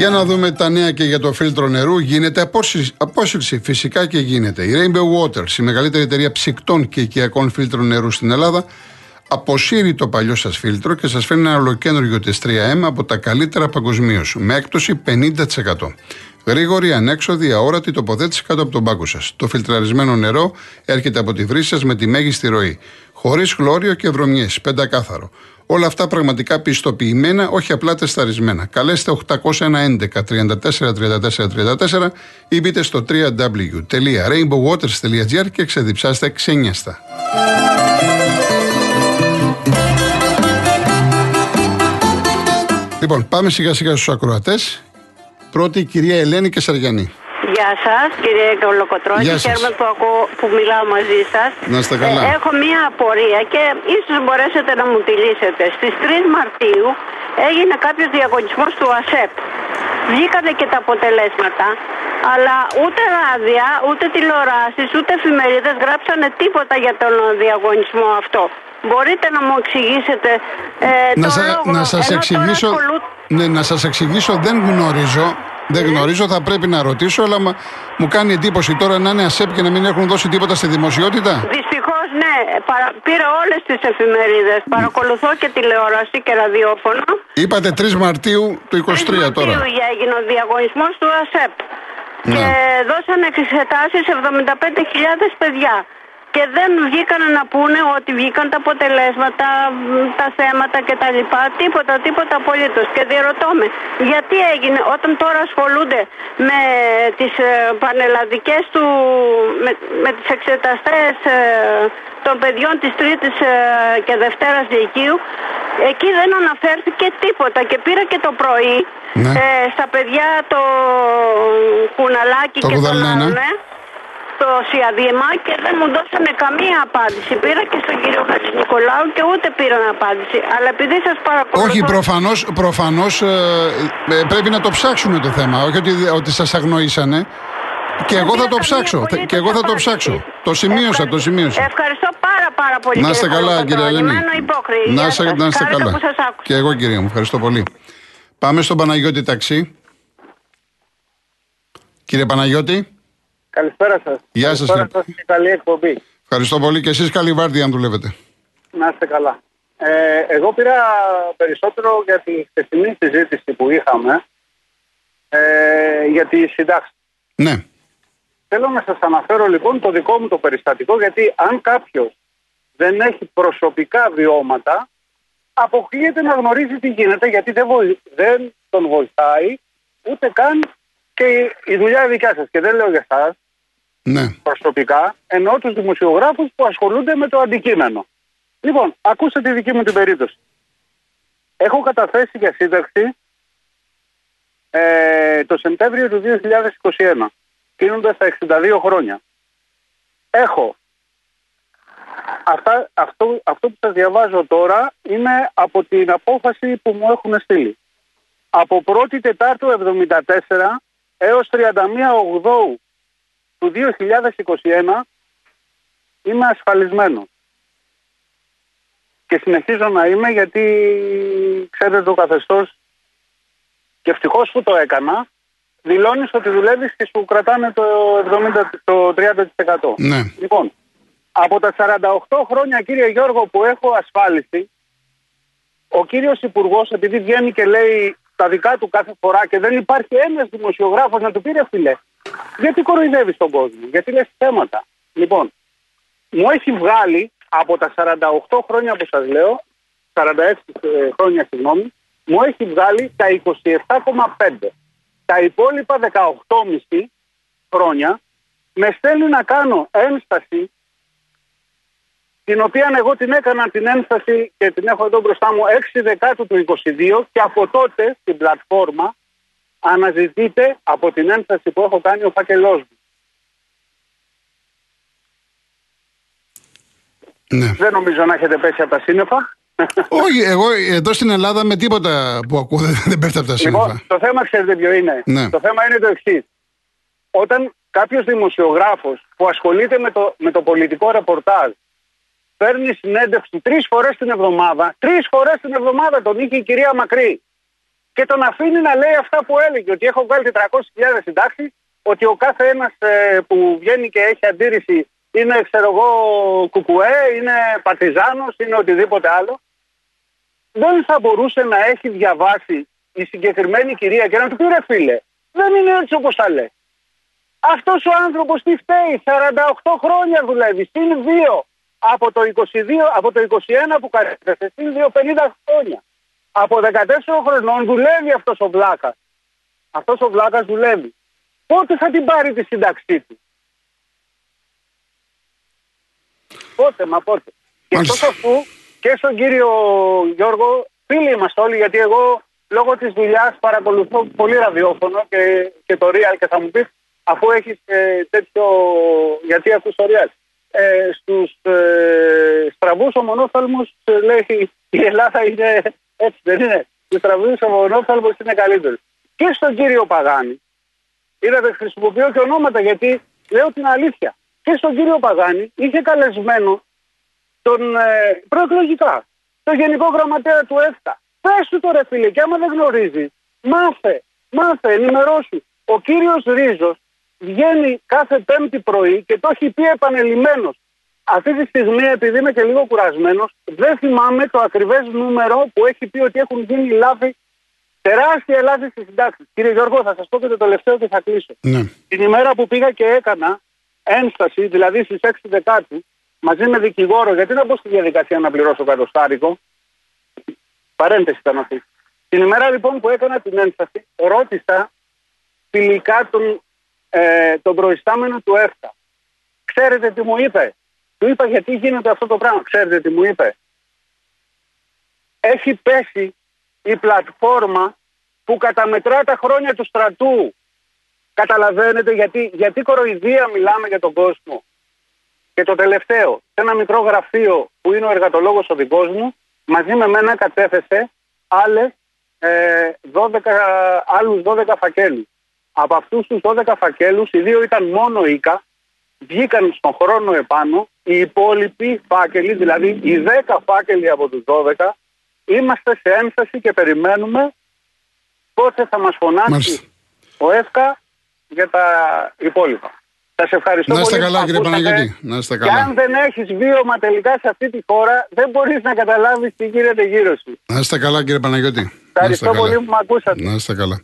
Για να δούμε τα νέα και για το φίλτρο νερού. Γίνεται απόσυρση, φυσικά και γίνεται. Η Rainbow Waters, η μεγαλύτερη εταιρεία ψυκτών και οικιακών φίλτρων νερού στην Ελλάδα, αποσύρει το παλιό σας φίλτρο και σας φέρνει ένα ολοκένουργιο τη 3M από τα καλύτερα παγκοσμίως, με έκπτωση 50%. Γρήγορη, ανέξοδη, αόρατη τοποθέτηση κάτω από τον πάγκο σας. Το φιλτραρισμένο νερό έρχεται από τη βρύση σας με τη μέγιστη ροή. Χωρίς χλώριο και βρωμιές, πεντακάθαρο. Όλα αυτά πραγματικά πιστοποιημένα, όχι απλά τεσταρισμένα. Καλέστε 811 34 34 34 ή μπείτε στο www.rainbowwaters.gr και ξεδιψάστε ξένιαστα. Λοιπόν, πάμε σιγά σιγά στους ακροατές. Πρώτη η κυρία Ελένη Κεσαριανή. Γεια σας, κύριε Κολοκοτρόνη. Χαίρομαι που, ακούω, που μιλάω μαζί σας. Να είστε καλά. Ε, έχω μία απορία και ίσως μπορέσετε να μου τη λύσετε. Στις 3 Μαρτίου έγινε κάποιος διαγωνισμός του ΑΣΕΠ. Βγήκανε και τα αποτελέσματα, αλλά ούτε ράδια, ούτε τηλεοράσεις, ούτε εφημερίδες γράψανε τίποτα για τον διαγωνισμό αυτό. Μπορείτε να μου εξηγήσετε ε, να, σα, να σας εξηγήσω, ναι, να σας εξηγήσω δεν γνωρίζω δεν γνωρίζω, θα πρέπει να ρωτήσω, αλλά μου κάνει εντύπωση τώρα να είναι ΑΣΕΠ και να μην έχουν δώσει τίποτα στη δημοσιότητα. Δυστυχώς, ναι. Παρα... Πήρα όλες τις εφημερίδες. Παρακολουθώ και τηλεόραση και ραδιόφωνο. Είπατε 3 Μαρτίου του 23 3 τώρα. 3 Μαρτίου έγινε ο διαγωνισμό του ΑΣΕΠ. Ναι. Και δώσανε εξετάσεις 75.000 παιδιά και δεν βγήκαν να πούνε ότι βγήκαν τα αποτελέσματα, τα θέματα κτλ. Τίποτα, τίποτα απολύτως. Και διερωτώ με, γιατί έγινε όταν τώρα ασχολούνται με τις ε, πανελλαδικές του, με, με τις εξεταστές ε, των παιδιών της Τρίτης ε, και Δευτέρας Λυκείου, εκεί δεν αναφέρθηκε τίποτα και πήρα και το πρωί ναι. στα παιδιά το κουναλάκι το και το άλλο, ναι στο ΣΥΑΔΙΜΑ και δεν μου δώσανε καμία απάντηση. Πήρα και στον κύριο Νικολάου και ούτε πήραν απάντηση. Αλλά επειδή σας παρακολουθώ. Όχι, προφανώς προφανώς, ε, ε, πρέπει να το ψάξουμε το θέμα. Όχι ότι, ότι σας αγνοήσανε. Και εγώ θα το ψάξω. Και εγώ θα το ψάξω. Το σημείωσα, το σημείωσα. Ευχαριστώ πάρα πάρα πολύ. Να είστε καλά, κύριε Ελένη. Να είστε, να είστε καλά. Και εγώ, κυρία μου, ευχαριστώ πολύ. Πάμε στον Παναγιώτη Ταξί. Κύριε Παναγιώτη. Καλησπέρα σας. Γεια σας. Καλησπέρα και καλή εκπομπή. Ευχαριστώ πολύ και εσείς καλή βάρδια αν δουλεύετε. Να είστε καλά. Ε, εγώ πήρα περισσότερο για τη χθεσινή συζήτηση που είχαμε ε, για τη συντάξη. Ναι. Θέλω να σας αναφέρω λοιπόν το δικό μου το περιστατικό γιατί αν κάποιος δεν έχει προσωπικά βιώματα αποκλείεται να γνωρίζει τι γίνεται γιατί δεν, δεν τον βοηθάει ούτε καν και η δουλειά είναι δικιά σας. Και δεν λέω για εσάς ναι. προσωπικά, εννοώ τους δημοσιογράφους που ασχολούνται με το αντικείμενο. Λοιπόν, ακούστε τη δική μου την περίπτωση. Έχω καταθέσει για σύνταξη ε, το Σεπτέμβριο του 2021, κινούντας τα 62 χρόνια. Έχω Αυτά, αυτό, αυτό που σας διαβάζω τώρα είναι από την απόφαση που μου έχουν στείλει. Από 1η Τετάρτου 74 έως 31 Οκτώου του 2021 είμαι ασφαλισμένος. Και συνεχίζω να είμαι γιατί ξέρετε το καθεστώς και ευτυχώς που το έκανα δηλώνει ότι δουλεύεις και σου κρατάνε το, 70, το 30%. Ναι. Λοιπόν, από τα 48 χρόνια κύριε Γιώργο που έχω ασφάλιση ο κύριος Υπουργός, επειδή βγαίνει και λέει τα δικά του κάθε φορά και δεν υπάρχει ένας δημοσιογράφος να του πει ρε φίλε, γιατί κοροϊδεύεις τον κόσμο, γιατί λες θέματα. Λοιπόν, μου έχει βγάλει από τα 48 χρόνια που σας λέω, 46 ε, χρόνια συγγνώμη, μου έχει βγάλει τα 27,5. Τα υπόλοιπα 18,5 χρόνια με στέλνει να κάνω ένσταση την οποία εγώ την έκανα την ένσταση και την έχω εδώ μπροστά μου 6 Δεκάτου του 22 και από τότε στην πλατφόρμα αναζητείται από την ένσταση που έχω κάνει ο φάκελός μου. Ναι. Δεν νομίζω να έχετε πέσει από τα σύννεφα. Όχι, εγώ εδώ στην Ελλάδα με τίποτα που ακούω δεν πέφτει από τα σύννεφα. Λοιπόν, το θέμα ξέρετε ποιο είναι; Ναι. Το θέμα είναι το εξής. Όταν κάποιος δημοσιογράφος που ασχολείται με το, με το πολιτικό ρεπορτάζ παίρνει συνέντευξη τρεις φορές την εβδομάδα, τρεις φορές την εβδομάδα τον είχε η κυρία Μακρύ και τον αφήνει να λέει αυτά που έλεγε, ότι έχω βγάλει 400.000 συντάξεις, ότι ο κάθε ένας ε, που βγαίνει και έχει αντίρρηση είναι, ξέρω εγώ, κουκουέ, είναι παρτιζάνος, είναι οτιδήποτε άλλο. Δεν θα μπορούσε να έχει διαβάσει η συγκεκριμένη κυρία και να του πει ρε φίλε, δεν είναι έτσι όπως τα λέει. Αυτός ο άνθρωπος τι φταίει, 48 χρόνια δουλεύει, συν 2 από το 22, από το 21 που κατέθεσε, συν 2 50 χρόνια. Από 14 χρονών δουλεύει αυτός ο βλάκας. Αυτός ο βλάκας δουλεύει. Πότε θα την πάρει τη σύνταξή του; Πότε, μα πότε. Και Μάλιστα. εκτός αυτού και στον κύριο Γιώργο, φίλοι είμαστε όλοι, γιατί εγώ λόγω της δουλειάς παρακολουθώ πολύ ραδιόφωνο και, και το Real και θα μου πεις, αφού έχεις ε, τέτοιο. Γιατί ακούς το Real. Ε, Στους ε, στραβούς ομονόφθαλμους λέει η Ελλάδα είναι έτσι, δεν είναι. Στους στραβούς ομονόφθαλμους είναι καλύτερο. Και στον κύριο Παγάνη, είδατε, χρησιμοποιώ και ονόματα γιατί λέω την αλήθεια. Και στον κύριο Παγάνη είχε καλεσμένο τον ε, προεκλογικά, τον Γενικό Γραμματέα του ΕΦΤΑ. Πες του το ρε φίλε, και άμα δεν γνωρίζει, μάθε, μάθε, ενημερώσου. Ο κύριος Ρίζος βγαίνει κάθε πέμπτη πρωί και το έχει πει επανελειμμένος. Αυτή τη στιγμή, επειδή είμαι και λίγο κουρασμένος, δεν θυμάμαι το ακριβές νούμερο που έχει πει ότι έχουν γίνει λάθη, τεράστια λάθη στις συντάξεις. Κύριε Γιώργο, θα σας πω και το τελευταίο και θα κλείσω. Ναι. Την ημέρα που πήγα και έκανα ένσταση, δηλαδή στις 6 Δεκάτου, μαζί με δικηγόρο, γιατί να μπω στη διαδικασία να πληρώσω κατοστάρικο. Παρένθεση ήταν αυτή. Την ημέρα λοιπόν που έκανα την ένσταση, ρώτησα φιλικά τον, ε, τον προϊστάμενο του ΕΦΤΑ. Ξέρετε τι μου είπε; Του είπα γιατί γίνεται αυτό το πράγμα. Ξέρετε τι μου είπε; Έχει πέσει η πλατφόρμα που καταμετρά τα χρόνια του στρατού. Καταλαβαίνετε γιατί, γιατί κοροϊδία μιλάμε για τον κόσμο. Και το τελευταίο, σε ένα μικρό γραφείο που είναι ο εργατολόγος ο δικός μου, μαζί με μένα κατέθεσε άλλες, ε, 12, άλλους 12 φακέλους. Από αυτούς τους 12 φακέλους, οι δύο ήταν μόνο οίκα, βγήκαν στον χρόνο επάνω, οι υπόλοιποι φάκελοι, δηλαδή οι 10 φάκελοι από τους 12, είμαστε σε ένσταση και περιμένουμε πότε θα μας φωνάξει Μάλιστα. ο ΕΦΚΑ για τα υπόλοιπα. Σας ευχαριστώ Να είστε πολύ. καλά, που κύριε ακούσατε. Παναγιώτη. Να είστε Και αν καλά. δεν έχεις βίωμα τελικά σε αυτή τη χώρα, δεν μπορείς να καταλάβεις τι γίνεται γύρω σου. Να είστε καλά, κύριε Παναγιώτη. Να είστε Ευχαριστώ καλά. πολύ που με ακούσατε. Να είστε καλά.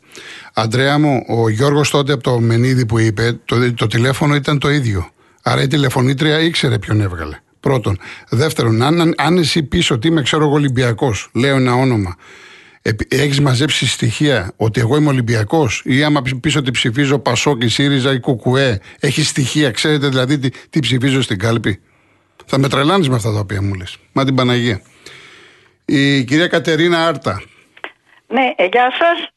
Αντρέα μου, ο Γιώργος τότε από το Μενίδη που είπε, το, το τηλέφωνο ήταν το ίδιο. Άρα η τηλεφωνήτρια ήξερε ποιον έβγαλε. Πρώτον. Δεύτερον, αν, αν εσύ πει ότι είμαι, ξέρω εγώ, Ολυμπιακός, λέω ένα όνομα, έχεις μαζέψει στοιχεία ότι εγώ είμαι Ολυμπιακός, ή άμα πει ότι ψηφίζω Πασόκ, η ΣΥΡΙΖΑ ή Κουκουέ, έχεις στοιχεία, ξέρετε δηλαδή τι, τι ψηφίζω στην κάλπη; Θα με τρελάνεις με αυτά τα οποία μου λες. Μα την Παναγία. Η κυρία Κατερίνα Άρτα. Ναι, ε, γεια σας.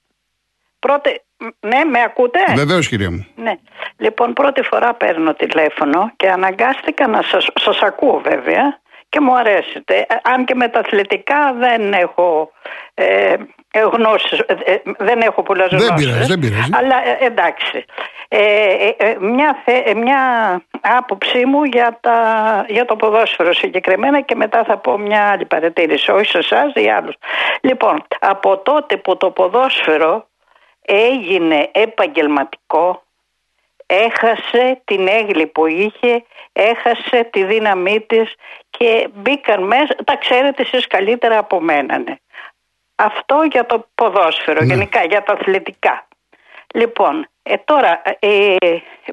Πρώτη... Ναι, με ακούτε; Βεβαίως, κυρία μου. Ναι. Λοιπόν, πρώτη φορά παίρνω τηλέφωνο και αναγκάστηκα να σας, σας ακούω βέβαια και μου αρέσετε. Ε, Αν και με τα αθλητικά δεν έχω ε, ε, γνώσεις, ε, ε, δεν έχω πολλές Δεν γνώσεις. πειράζει, δεν πειράζει. Αλλά ε, εντάξει. Ε, ε, ε, μια, θε- ε, μια άποψή μου για, τα, για το ποδόσφαιρο συγκεκριμένα και μετά θα πω μια άλλη παρατήρηση, όχι σε εσάς ή άλλους. Λοιπόν, από τότε που το ποδόσφαιρο έγινε επαγγελματικό, έχασε την έγκλη που είχε, έχασε τη δύναμή της και μπήκαν μέσα, τα ξέρετε εσείς καλύτερα από μένα. ναι. Αυτό για το ποδόσφαιρο, Ναι. γενικά για τα αθλητικά. Λοιπόν, ε, τώρα ε,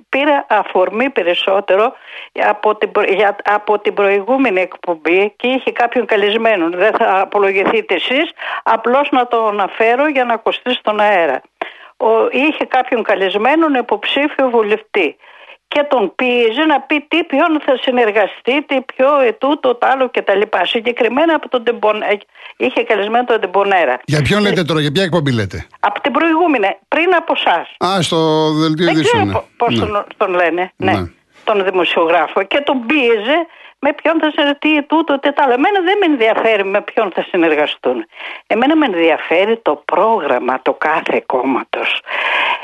πήρα αφορμή περισσότερο από την, προ- για, από την προηγούμενη εκπομπή και είχε κάποιον καλεσμένο. Δεν θα απολογηθείτε εσείς, απλώς να το αναφέρω για να ακουστεί στον αέρα. Ο, είχε κάποιον καλεσμένον υποψήφιο βουλευτή και τον πίεζε να πει τι ποιον θα συνεργαστεί, τι ποιο ετούτο, το άλλο κτλ. Συγκεκριμένα από τον Τεμπονέρα. Είχε καλεσμένο τον Τεμπονέρα. Για ποιον λέτε τώρα, για ποια εκπομπή λέτε; Από την προηγούμενη, πριν από εσά. Α, στο δελτίο ειδήσεων. Δεν ξέρω πώς ναι. τον, τον, λένε. Ναι. ναι. Τον δημοσιογράφο. Και τον πίεζε με ποιον θα συνεργαστεί τούτο, τι άλλο. Εμένα δεν με ενδιαφέρει με ποιον θα συνεργαστούν. Εμένα με ενδιαφέρει το πρόγραμμα το κάθε κόμματος.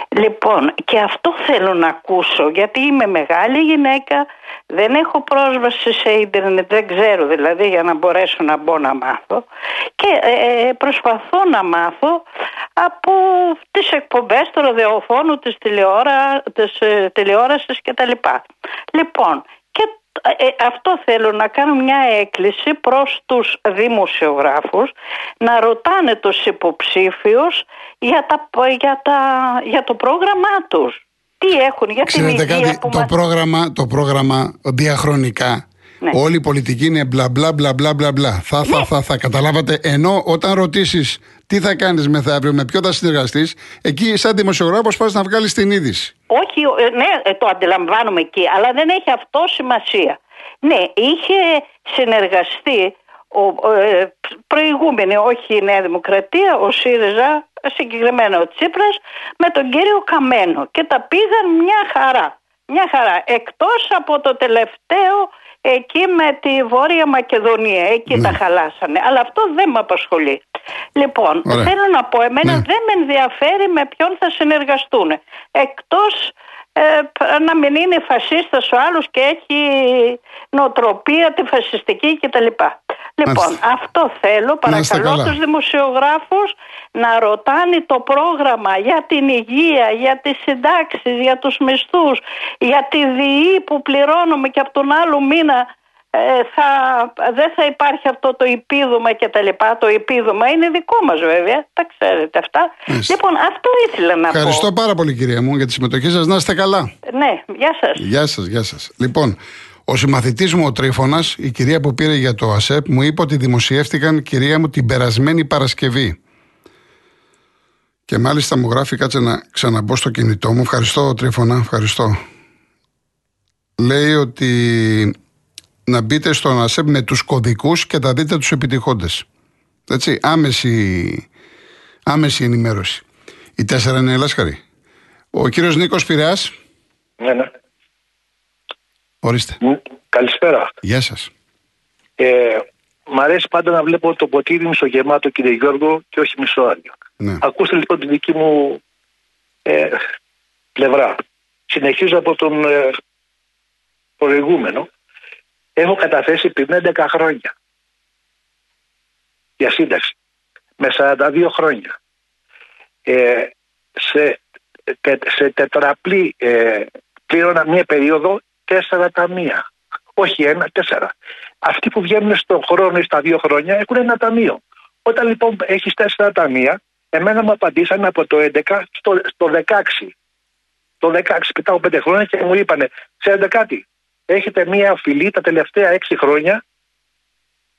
Λοιπόν, και αυτό θέλω να ακούσω, γιατί είμαι μεγάλη γυναίκα, δεν έχω πρόσβαση σε ίντερνετ, δεν ξέρω δηλαδή για να μπορέσω να μπω να μάθω και ε, ε προσπαθώ να μάθω από τις εκπομπές του ραδιοφώνου, της, τηλεόρα, της ε, τηλεόρασης κτλ. Λοιπόν, και ε, αυτό θέλω να κάνω μια έκκληση προς τους δημοσιογράφους να ρωτάνε τους υποψήφιους για, τα, για, τα, για το πρόγραμμά τους. Τι έχουν, για την υγεία κάτι, που το, μας... πρόγραμμα, το πρόγραμμα διαχρονικά ναι. Όλη η πολιτική είναι μπλα μπλα μπλα μπλα μπλα μπλα. Θα, θα, ναι. θα, θα, καταλάβατε. Ενώ όταν ρωτήσεις τι θα κάνεις μεθαύριο, με ποιο θα συνεργαστείς, εκεί σαν δημοσιογράφος πας να βγάλεις την είδηση. Όχι, ε, ναι, ε, το αντιλαμβάνομαι εκεί, αλλά δεν έχει αυτό σημασία. Ναι, είχε συνεργαστεί ο, ε, προηγούμενη, όχι η Νέα Δημοκρατία, ο ΣΥΡΙΖΑ, συγκεκριμένα ο Τσίπρας, με τον κύριο Καμένο και τα πήγαν μια χαρά. Μια χαρά. Εκτός από το τελευταίο εκεί με τη Βόρεια Μακεδονία. Εκεί τα ναι. χαλάσανε. Αλλά αυτό δεν με απασχολεί. Λοιπόν, θέλω να πω, εμένα ναι. δεν με ενδιαφέρει με ποιον θα συνεργαστούν. Εκτός ε, να μην είναι φασίστας ο άλλος και έχει νοοτροπία τη φασιστική κτλ. Λοιπόν, αυτό θέλω, παρακαλώ τους δημοσιογράφους να ρωτάνε το πρόγραμμα για την υγεία, για τις συντάξεις, για τους μισθούς, για τη ΔΙΗ που πληρώνουμε και από τον άλλο μήνα ε, θα, δεν θα υπάρχει αυτό το επίδομα και τα λοιπά. Το επίδομα είναι δικό μας βέβαια, τα ξέρετε αυτά. Λοιπόν, αυτό ήθελα να πω. Ευχαριστώ πάρα πολύ κυρία μου για τη συμμετοχή σας. Να είστε καλά. Ναι, γεια σας. Γεια σας, γεια σας. Λοιπόν, ο συμμαθητής μου ο Τρίφωνας, η κυρία που πήρε για το ΑΣΕΠ, μου είπε ότι δημοσιεύτηκαν, κυρία μου, την περασμένη Παρασκευή. Και μάλιστα μου γράφει, κάτσε να ξαναμπω στο κινητό μου. Ευχαριστώ, Τρίφωνα, ευχαριστώ. Λέει ότι να μπείτε στον ΑΣΕΠ με τους κωδικούς και θα δείτε τους επιτυχώντες. Έτσι, άμεση, άμεση ενημέρωση. Η τέσσερα είναι λάσκαρη. Ο κύριος Νίκος Πειραιάς. Ναι, ναι. Ορίστε. Καλησπέρα. Γεια σας. Ε, μ' αρέσει πάντα να βλέπω το ποτήρι μισογεμάτο κύριε Γιώργο και όχι μισοάδιο. Ναι. Ακούστε λοιπόν την δική μου ε, πλευρά. Συνεχίζω από τον ε, προηγούμενο έχω καταθέσει πριν 11 χρόνια για σύνταξη με 42 χρόνια ε, σε, σε τετραπλή ε, πλήρωνα μία περίοδο τέσσερα ταμεία. Όχι ένα, τέσσερα. Αυτοί που βγαίνουν στον χρόνο ή στα δύο χρόνια έχουν ένα ταμείο. Όταν λοιπόν έχεις τέσσερα ταμεία, εμένα μου απαντήσαν από το 11 στο, στο 16. Το 16 πετάω πέντε χρόνια και μου είπανε, ξέρετε κάτι, έχετε μία φυλή τα τελευταία έξι χρόνια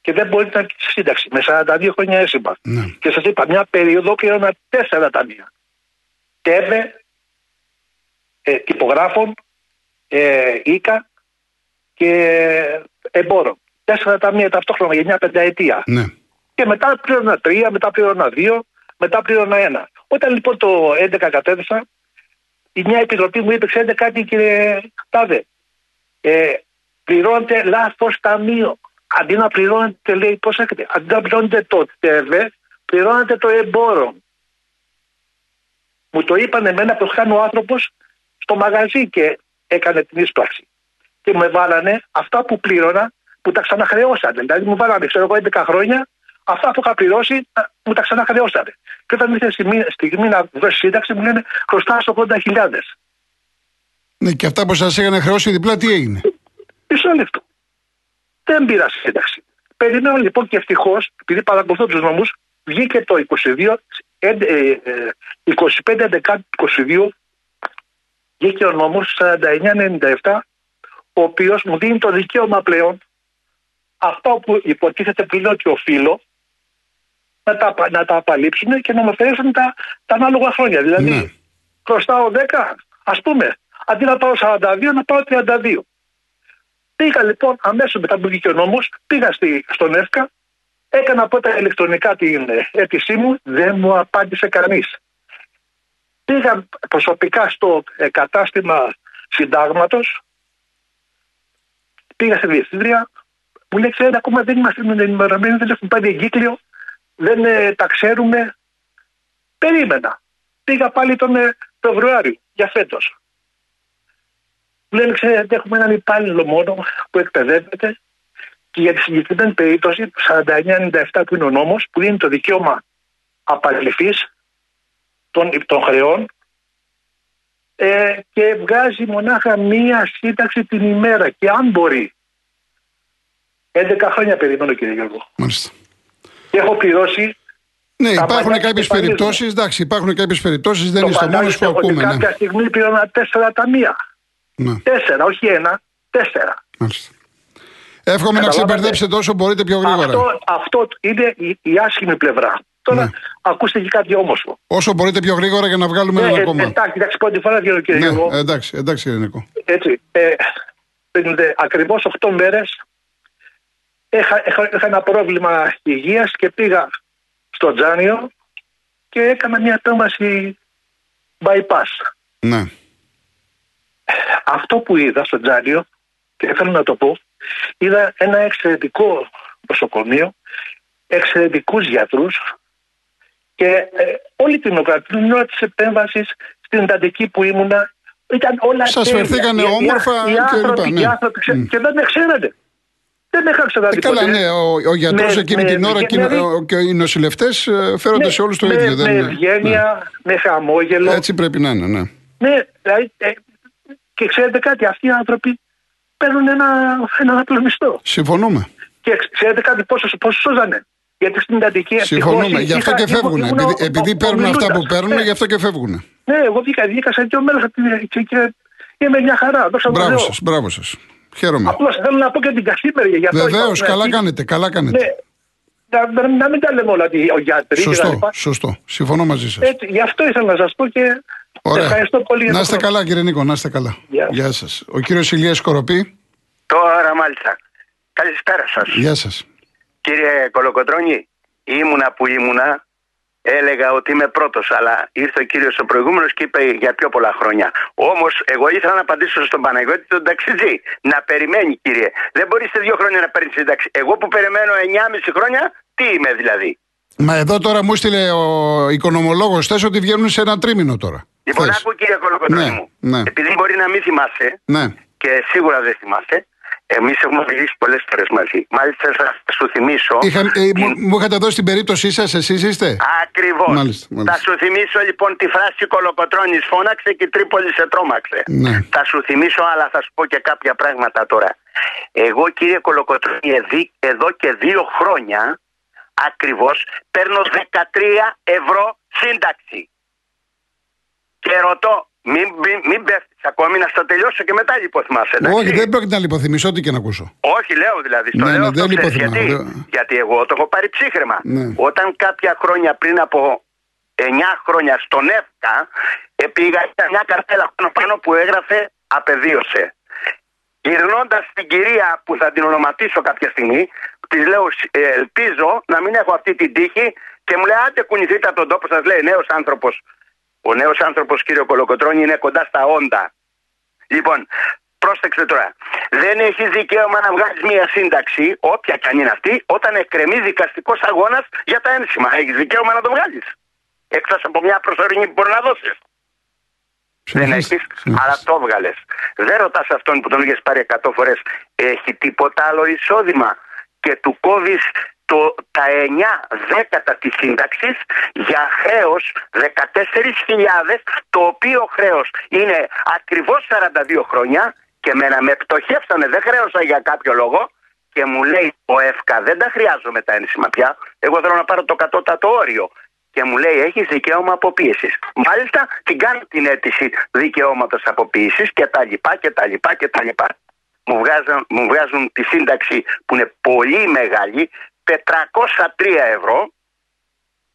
και δεν μπορείτε να τη σύνταξη με 42 χρόνια έσυμπα. Ναι. Και σας είπα, μια περίοδο πλήρωνα τέσσερα ταμεία. ΤΕΒΕ, ε, τυπογράφων, ε, ΙΚΑ και εμπόρων. Τέσσερα ταμεία ταυτόχρονα για μια πενταετία. Ναι. Και μετά πλήρωνα τρία, μετά πλήρωνα δύο, μετά πλήρωνα ένα. Όταν λοιπόν το 11 κατέδεσα, η μια επιτροπή μου είπε: Ξέρετε κάτι, κύριε Τάδε, ε, πληρώνετε λάθος ταμείο. Αντί να πληρώνετε, λέει, πώς έχετε, αντί να πληρώνετε το ΤΕΒΕ, πληρώνετε το εμπόρο. Μου το είπαν εμένα που ο άνθρωπος στο μαγαζί και έκανε την εισπράξη. Και με βάλανε αυτά που πλήρωνα που τα ξαναχρεώσανε. Δηλαδή μου βάλανε, ξέρω εγώ, 11 χρόνια, αυτά που είχα πληρώσει μου τα ξαναχρεώσανε. Και όταν ήρθε στιγμή, στιγμή να δώσει σύνταξη, μου λένε χρωστά 80.000. Ναι, και αυτά που σας είχαν χρεώσει διπλά, τι έγινε; Μισό λεπτό. Δεν πήρα σύνταξη. Περιμένω λοιπόν και ευτυχώς, επειδή παρακολουθώ τους νόμους, βγήκε το 22, 25 22 βγήκε ο νόμος 4997 ο οποίος μου δίνει το δικαίωμα πλέον αυτό που υποτίθεται πλέον και οφείλω να τα, να τα απαλείψουν και να μου αφαιρέσουν τα, τα ανάλογα χρόνια. Δηλαδή, ναι. χρωστάω 10, ας πούμε, Αντί να πάω 42, να πάω 32. Πήγα λοιπόν αμέσως μετά που βγήκε ο νόμος, πήγα στη, στον ΕΦΚΑ, έκανα από τα ηλεκτρονικά την αίτησή μου, δεν μου απάντησε κανείς. Πήγα προσωπικά στο ε, κατάστημα συντάγματος, πήγα στη διευθύντρια, μου λέει: Ξέρετε, ακόμα δεν είμαστε ενημερωμένοι, δεν έχουμε πάρει εγκύκλιο, δεν ε, τα ξέρουμε. Περίμενα. Πήγα πάλι τον ε, Φεβρουάριο για φέτος. Μου λένε: Ξέρετε, έχουμε έναν υπάλληλο μόνο που εκπαιδεύεται και για τη συγκεκριμένη περίπτωση, 49-97 που είναι ο νόμος, που δίνει το δικαίωμα απαλληφή των, των χρεών ε, και βγάζει μονάχα μία σύνταξη την ημέρα. Και αν μπορεί 11 χρόνια περιμένω κύριε Γιώργο. Μάλιστα. Και έχω πληρώσει. Ναι, υπάρχουν κάποιες περιπτώσεις. Εντάξει, υπάρχουν κάποιες περιπτώσεις. Δεν είσαι ο μόνος που ακούμε. Ναι. Κάποια στιγμή πλήρωνα τέσσερα ταμεία. Ναι. Τέσσερα, όχι ένα. Τέσσερα. Μάλιστα. Εύχομαι να ξεπερδέψετε όσο μπορείτε πιο γρήγορα. Αυτό, αυτό είναι η, η άσχημη πλευρά. Τώρα ναι. ακούστε και κάτι όμορφο. Όσο μπορείτε πιο γρήγορα για να βγάλουμε ναι, ένα ακόμα. Εντάξει, εντάξει, πρώτη φορά βγαίνω κύριε ναι, Εντάξει, εντάξει, κύριε Νικό. Έτσι. Ε, Ακριβώς 8 μέρες είχα, είχα, είχα ένα πρόβλημα υγείας και πήγα στο Τζάνιο και έκανα μια τόμαση bypass. Ναι. Αυτό που είδα στο Τζάνιο και θέλω να το πω είδα ένα εξαιρετικό νοσοκομείο εξαιρετικούς γιατρούς και ε, όλη την ώρα, την ώρα της επέμβασης στην εντατική που ήμουνα ήταν όλα Σας φερθήκανε όμορφα οι, οι, άνθρωποι, ναι. οι άνθρωποι mm. και δεν με ξέρατε. Δεν είχα ξαναδεί. Ε, καλά, ναι, ο, ο γιατρός εκείνη την ώρα και, και οι νοσηλευτές ε, φέρονται ναι, σε όλους το με, ίδιο. Με δεν, ευγένεια, ναι. με χαμόγελο. Έτσι πρέπει να είναι, ναι. Ναι, δηλαδή, ε, και ξέρετε κάτι, αυτοί οι άνθρωποι παίρνουν ένα, ένα απλό μισθό. Συμφωνούμε. Και ξέρετε κάτι, πόσο, πόσο σώζανε; Γιατί στην εντατική Συμφωνούμε, γι' αυτό και φεύγουν. Επειδή, επειδή παίρνουν αυτά που παίρνουν, γι' αυτό και φεύγουν. Ναι, εγώ βγήκα, βγήκα σε δύο μέρες και, και είμαι μια χαρά. Μπράβο σας, μπράβο σας. Χαίρομαι. Απλώς θέλω να πω και την καθήμερη για αυτό. Βεβαίως, καλά κάνετε. Καλά κάνετε. Ναι. Να, να, μην τα λέμε όλα ο γιατροί. Σωστό, σωστό. Συμφωνώ μαζί σας. Γι' αυτό ήθελα να σας πω και Ωραία. ευχαριστώ πολύ. Να είστε καλά, κύριε Νίκο, να είστε καλά. Γεια, Γεια σας. Ο κύριος Ηλίας Κοροπή. Τώρα μάλιστα. Καλησπέρα σας. Γεια σας. Κύριε Κολοκοτρόνη, ήμουνα που ήμουνα έλεγα ότι είμαι πρώτος, αλλά ήρθε ο κύριος ο προηγούμενος και είπε για πιο πολλά χρόνια. Όμως, εγώ ήθελα να απαντήσω στον Παναγιώτη τον ταξιτζή. Να περιμένει, κύριε. Δεν μπορείς σε δύο χρόνια να παίρνεις σύνταξη. Εγώ που περιμένω 9,5 χρόνια, τι είμαι δηλαδή. Μα εδώ τώρα μου στείλε ο οικονομολόγος θες ότι βγαίνουν σε ένα τρίμηνο τώρα. Λοιπόν, άκου κύριε Κολοκοτρόνη ναι, μου. Ναι. Επειδή μπορεί να μην θυμάσαι ναι. και σίγουρα δεν θυμάσαι, Εμείς έχουμε μιλήσει πολλές φορές μαζί. Μάλιστα, θα σου θυμίσω. Είχα, ε, μου, μου είχατε δώσει την περίπτωσή σας, εσείς είστε; Ακριβώς. Θα σου θυμίσω λοιπόν τη φράση Κολοκοτρόνη φώναξε και η Τρίπολη σε τρόμαξε. Ναι. Θα σου θυμίσω, αλλά θα σου πω και κάποια πράγματα τώρα. Εγώ, κύριε Κολοκοτρόνη, εδώ και δύο χρόνια ακριβώς παίρνω 13 ευρώ σύνταξη. Και ρωτώ, μην, μην, μην πέφτεις ακόμη να στα τελειώσω και μετά λιποθυμάσαι. Όχι, δεν πρόκειται να λιποθυμίσω, ό,τι και να ακούσω. Όχι, λέω δηλαδή. Στο ναι, λέω ναι, αυτό, δεν γιατί, γιατί εγώ το έχω πάρει ψύχρεμα. Ναι. Όταν κάποια χρόνια πριν από 9 χρόνια στον ΕΦΚΑ πήγα μια καρτέλα πάνω πάνω που έγραφε απεδίωσε. Γυρνώντας στην κυρία που θα την ονοματίσω κάποια στιγμή, της λέω: «Ε, Ελπίζω να μην έχω αυτή την τύχη και μου λέει: Άντε κουνηθείτε από τον τόπο σας, λέει νέος άνθρωπος ο νέος άνθρωπος, κύριο Κολοκοτρόνη, είναι κοντά στα όντα. Λοιπόν, πρόσεξε τώρα. Δεν έχεις δικαίωμα να βγάλεις μία σύνταξη, όποια και αν είναι αυτή, όταν εκκρεμεί δικαστικός αγώνας για τα ένσημα. Έχεις δικαίωμα να το βγάλεις. Εκτός από μια προσωρινή που μπορεί να δώσει. Δεν έχεις, αλλά το έβγαλε. Δεν ρωτάς αυτόν που τον είχες πάρει 100 φορές, έχει τίποτα άλλο εισόδημα; Και του κόβεις το, τα 9 δέκατα της σύνταξης για χρέος 14.000 το οποίο χρέος είναι ακριβώς 42 χρόνια και μένα με πτωχεύσανε δεν χρέωσα για κάποιο λόγο και μου λέει ο ΕΦΚΑ δεν τα χρειάζομαι τα ένσημα πια εγώ θέλω να πάρω το κατώτατο όριο και μου λέει έχεις δικαίωμα αποποίησης. Μάλιστα την κάνω την αίτηση δικαιώματος αποποίησης και τα λοιπά και τα λοιπά και τα λοιπά. Μου βγάζουν, μου βγάζουν τη σύνταξη που είναι πολύ μεγάλη 403 ευρώ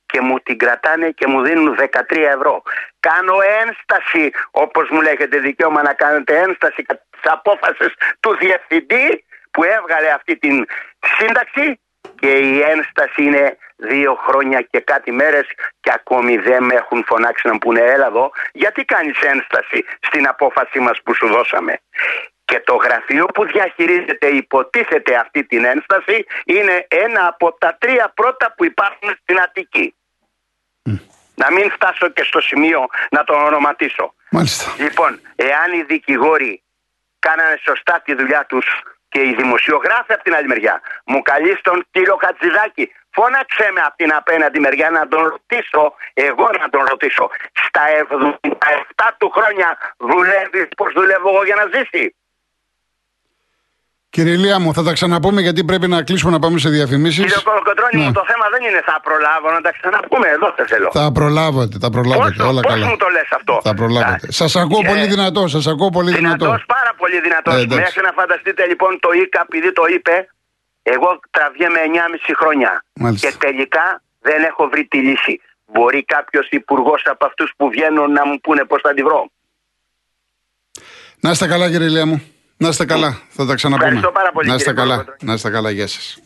και μου την κρατάνε και μου δίνουν 13 ευρώ. κάνω ένσταση, όπως μου λέγεται δικαίωμα να κάνετε ένσταση κατά της απόφασης του διευθυντή που έβγαλε αυτή την σύνταξη και η ένσταση είναι δύο χρόνια και κάτι μέρες και ακόμη δεν με έχουν φωνάξει να μου πούνε έλα εδώ γιατί κάνεις ένσταση στην απόφαση μας που σου δώσαμε. Και το γραφείο που διαχειρίζεται υποτίθεται αυτή την ένσταση είναι ένα από τα τρία πρώτα που υπάρχουν στην Αττική. Να μην φτάσω και στο σημείο να τον ονοματίσω. Μάλιστα. Λοιπόν, εάν οι δικηγόροι κάνανε σωστά τη δουλειά τους και οι δημοσιογράφοι από την άλλη μεριά μου καλεί στον κύριο Χατζηδάκη φώναξε με από την απέναντι μεριά να τον ρωτήσω εγώ να τον ρωτήσω στα 77 του χρόνια δουλεύεις πως δουλεύω εγώ για να ζήσει; Κύριε Ηλία μου, θα τα ξαναπούμε γιατί πρέπει να κλείσουμε να πάμε σε διαφημίσεις. Κύριε Κολοκοτρώνη Ναι. μου το θέμα δεν είναι θα προλάβω να τα ξαναπούμε εδώ δεν θέλω Θα προλάβετε, θα προλάβετε. Πώς, όλα πώς καλά. μου το λες αυτό; Θα προλάβετε. Α, Σας ακούω και- πολύ δυνατό, σας ακούω πολύ δυνατό. Δυνατός, πάρα πολύ δυνατός. Ε, εντάξει. Μέχρι να φανταστείτε λοιπόν το ΙΚΑ, επειδή το είπε, εγώ τραβιέμαι 9,5 χρόνια. Μάλιστα. Και τελικά δεν έχω βρει τη λύση. Μπορεί κάποιος υπουργός από αυτούς που βγαίνουν να μου πούνε πώς θα τη βρω. Να είστε καλά, κύριε Ηλία μου. Να είστε καλά. Θα τα ξαναπούμε. Ευχαριστώ πάρα πολύ, Να είστε κύριε καλά. Κολοκοτρώνη. Να είστε καλά. Γεια σας.